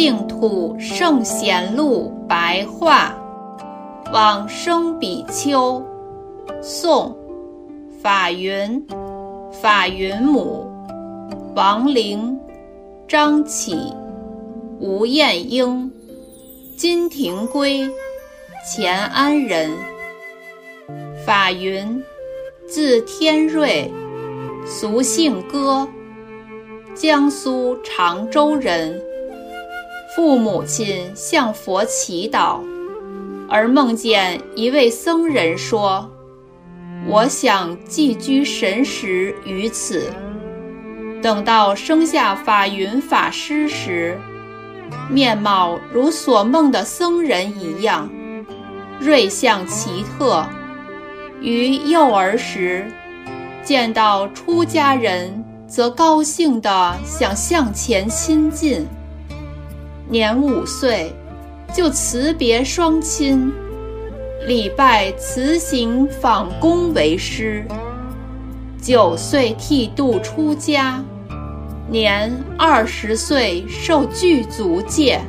净土圣贤录白话，往生比丘，宋，法云，法云母，王陵，张启，吴彦英，金庭圭，乾安人。法云，字天瑞，俗姓歌，江苏常州人。父母亲向佛祈祷，而梦见一位僧人说：“我想寄居神识于此。”等到生下法云法师时，面貌如所梦的僧人一样，瑞相奇特。于幼儿时，见到出家人，则高兴地想向前亲近。年五岁，就辞别双亲，礼拜辞行访公为师。九岁剃度出家，年二十岁受具足戒。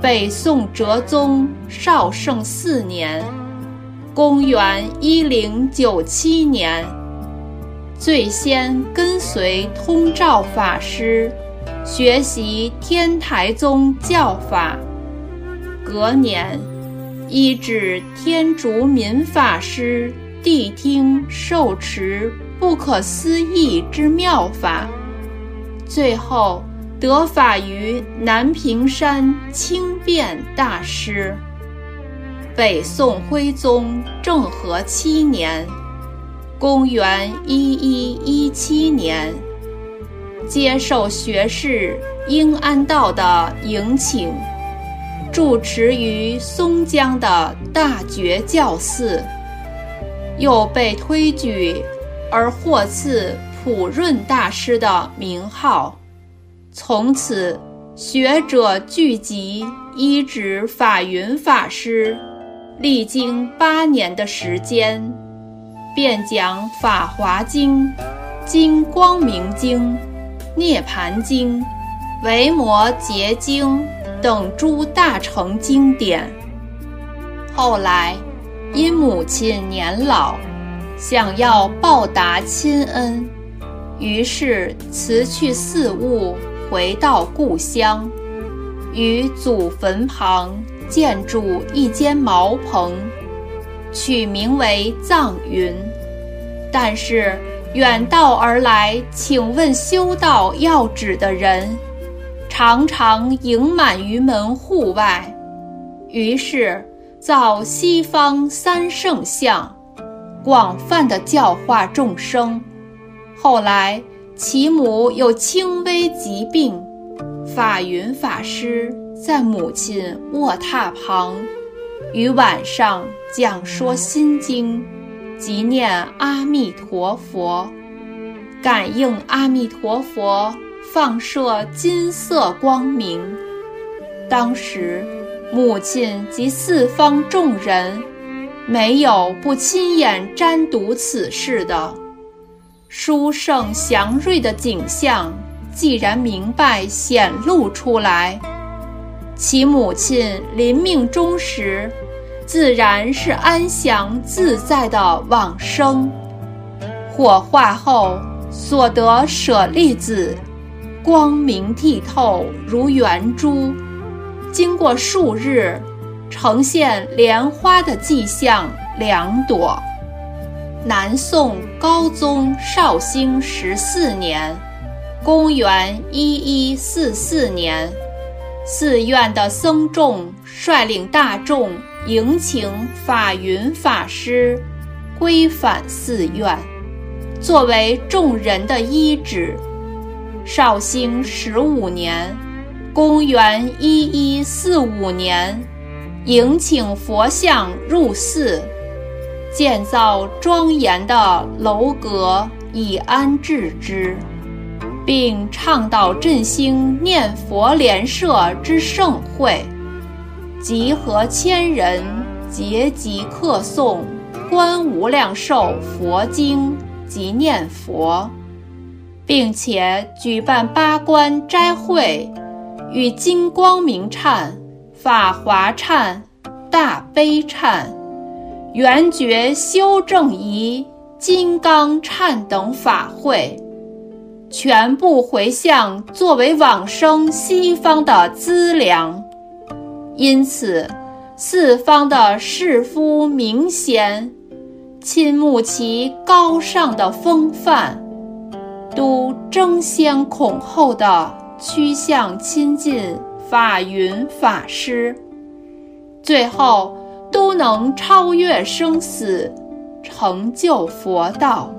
北宋哲宗绍圣四年。公元一零九七年，最先跟随通照法师学习天台宗教法。隔年，依止天竺民法师谛听受持不可思议之妙法，最后得法于南屏山清辩大师。北宋徽宗政和七年，公元一一一七年，接受学士应安道的迎请，住持于松江的大觉教寺，又被推举而获赐普润大师的名号，从此学者聚集，依止法云法师。历经八年的时间，便讲《法华经》《金光明经》《涅盘经》《维摩诘经》等诸大乘经典。后来，因母亲年老，想要报答亲恩，于是辞去寺务，回到故乡，于祖坟旁。建筑一间茅棚，取名为藏云。但是远道而来请问修道要旨的人，常常盈满于门户外。于是造西方三圣像，广泛的教化众生。后来其母有轻微疾病，法云法师。在母亲卧榻旁，于晚上讲说心经，即念阿弥陀佛，感应阿弥陀佛放射金色光明。当时母亲及四方众人，没有不亲眼瞻睹此事的。殊胜祥瑞的景象，既然明白显露出来。其母亲临命终时，自然是安详自在的往生。火化后所得舍利子，光明剔透如圆珠，经过数日，呈现莲花的迹象两朵。南宋高宗绍兴十四年，公元一一四四年。寺院的僧众率领大众迎请法云法师归返寺院，作为众人的依止。绍兴十五年，公元一一四五年，迎请佛像入寺，建造庄严的楼阁以安置之。并倡导振兴念佛联社之盛会，集合千人结集课诵《观无量寿佛经》及念佛，并且举办八关斋会与金光明忏、法华忏、大悲忏、圆觉修正仪、金刚忏等法会，全部回向作为往生西方的资粮。因此，四方的士夫名贤，亲慕其高尚的风范。都争先恐后的趋向亲近法云法师，最后都能超越生死，成就佛道，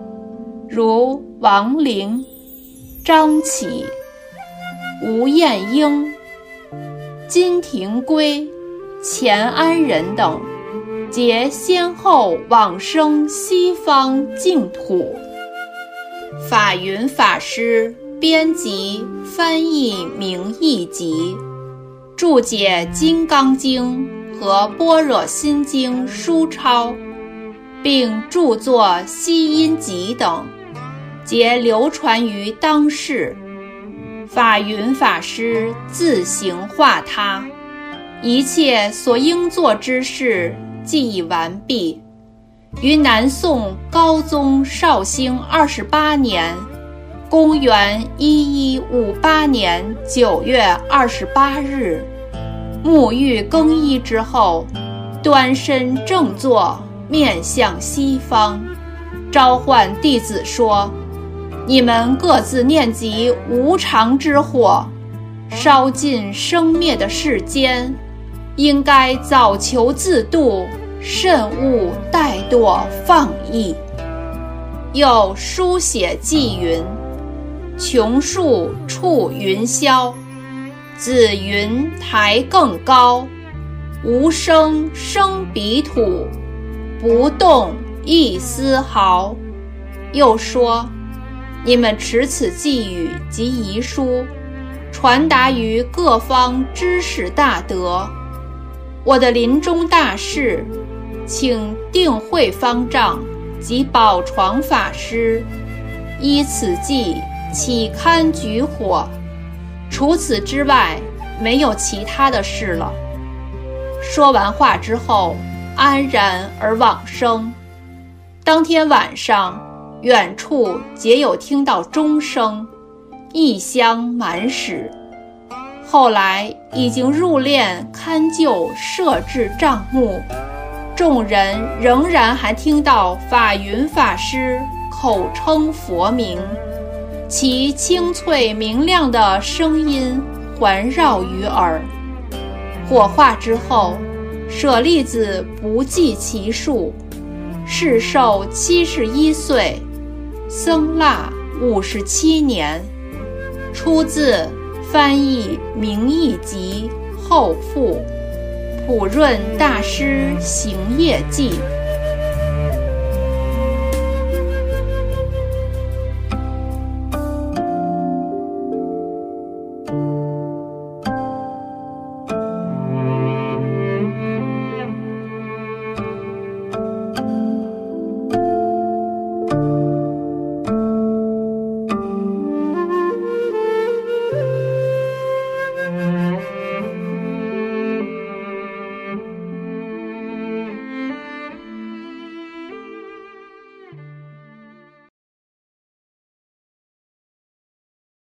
如王灵、张起、吴彦英、金庭圭、钱安仁等，皆先后往生西方净土。法云法师编辑翻译《名义集》，注解《金刚经》和《般若心经》书抄，并著作《西音集》等，皆流传于当世。法云法师自行化他，一切所应做之事既已完毕。于南宋高宗绍兴二十八年，公元一一五八年九月二十八日，沐浴更衣之后，端身正坐，面向西方，召唤弟子说：“你们各自念及无常之火，烧尽生灭的世间，应该早求自度。”慎勿怠惰放逸。又书写寄云：“琼树触云霄，紫云台更高。无声生彼土，不动一丝毫。”又说：“你们持此寄语及遗书，传达于各方知识大德。我的临终大事。”请定慧方丈及宝床法师依此计起堪举火，除此之外没有其他的事了。说完话之后，安然而往生。当天晚上，远处皆有听到钟声，异香满室。后来已经入殓堪就设置帐幕。众人仍然还听到法云法师口称佛名，其清脆明亮的声音环绕于耳。火化之后，舍利子不计其数，世寿七十一岁，僧腊五十七年。出自翻译《名义集》后附。普润大师行业记。